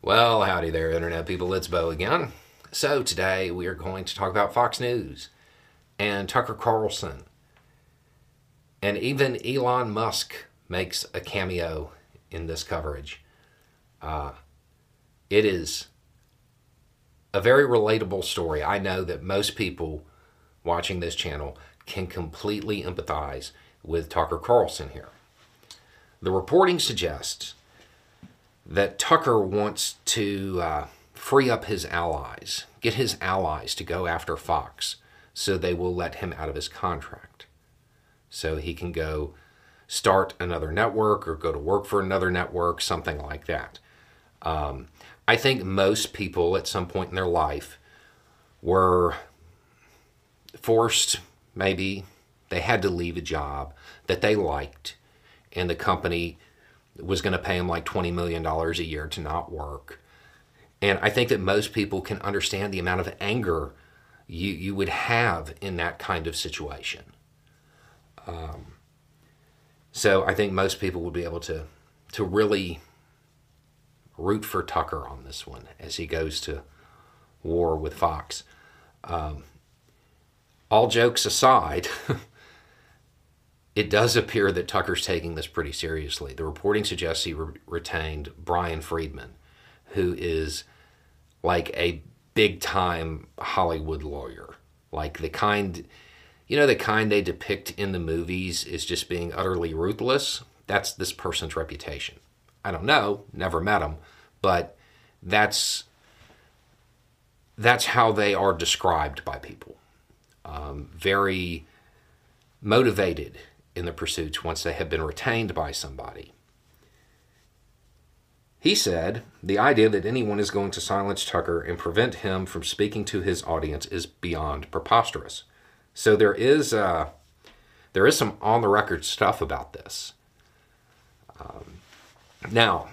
Well, howdy there, Internet people. It's Beau again. So, today we are going to talk about Fox News and Tucker Carlson. And even Elon Musk makes a cameo in this coverage. Uh, it is a very relatable story. I know that most people watching this channel can completely empathize with Tucker Carlson here. The reporting suggests that Tucker wants to uh, free up his allies, get his allies to go after Fox so they will let him out of his contract. So he can go start another network or go to work for another network, something like that. Um, I think most people at some point in their life were forced, maybe, they had to leave a job that they liked, and the company was going to pay him like $20 million a year to not work. And I think that most people can understand the amount of anger you, you would have in that kind of situation. Um, so I think most people would be able to, to really root for Tucker on this one as he goes to war with Fox. Um, all jokes aside, it does appear that Tucker's taking this pretty seriously. The reporting suggests he re- retained Bryan Freedman, who is like a big time Hollywood lawyer. Like the kind, you know, the kind they depict in the movies is just being utterly ruthless. That's this person's reputation. I don't know, never met him, but that's that's how they are described by people. Um, very motivated in the pursuits once they have been retained by somebody. He said, The idea that anyone is going to silence Tucker and prevent him from speaking to his audience is beyond preposterous. So there is, uh, there is some on the record stuff about this. Um, now,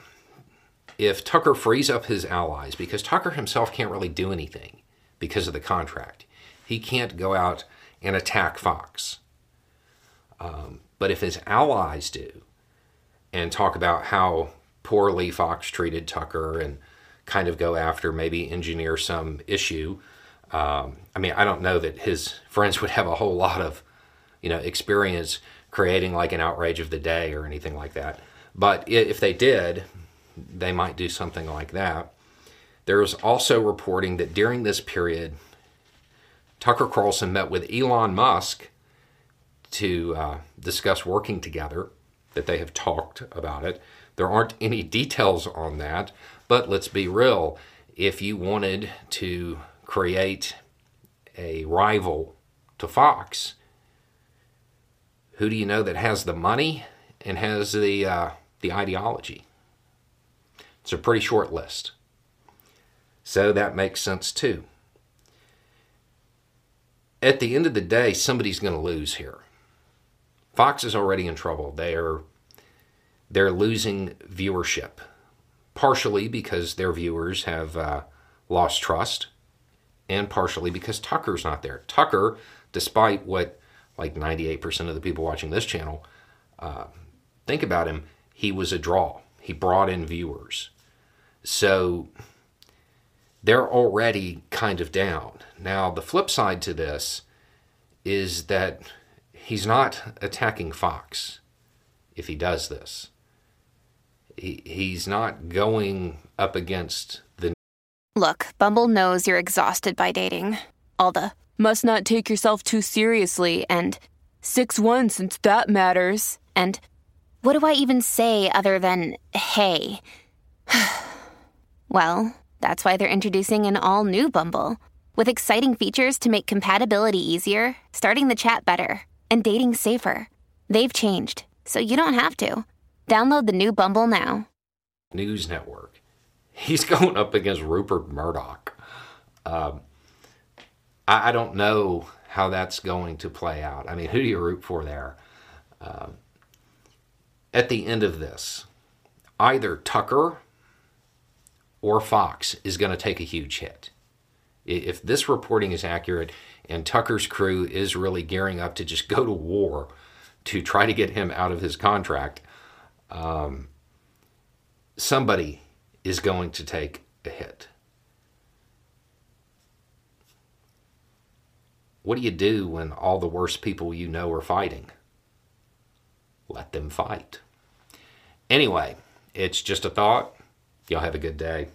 if Tucker frees up his allies, because Tucker himself can't really do anything because of the contract, he can't go out and attack Fox. Um, but if his allies do and talk about how poorly Fox treated Tucker and kind of go after, maybe engineer some issue, um, I mean, I don't know that his friends would have a whole lot of, you know, experience creating like an outrage of the day or anything like that. But if they did, they might do something like that. There's also reporting that during this period, Tucker Carlson met with Elon Musk to uh, discuss working together, that they have talked about it. There aren't any details on that, but let's be real. If you wanted to create a rival to Fox, who do you know that has the money and has the uh, the ideology? It's a pretty short list. So that makes sense too. At the end of the day, somebody's going to lose here. Fox is already in trouble. They're they're losing viewership, partially because their viewers have uh, lost trust, and partially because Tucker's not there. Tucker, despite what like 98% of the people watching this channel uh, think about him, he was a draw. He brought in viewers. So they're already kind of down. Now, the flip side to this is that he's not attacking Fox if he does this. He, he's not going up against the. Look, Bumble knows you're exhausted by dating. All the must not take yourself too seriously and 6 1 since that matters. And what do I even say other than hey? well, that's why they're introducing an all new Bumble with exciting features to make compatibility easier, starting the chat better and dating safer. They've changed, so you don't have to. Download the new Bumble now. News network. He's going up against Rupert Murdoch. Um, I, I, don't know how that's going to play out. I mean, who do you root for there? Um, at the end of this, either Tucker or Fox is going to take a huge hit. If this reporting is accurate, and Tucker's crew is really gearing up to just go to war to try to get him out of his contract. Um, somebody is going to take a hit. What do you do when all the worst people you know are fighting? Let them fight. Anyway, it's just a thought. Y'all have a good day.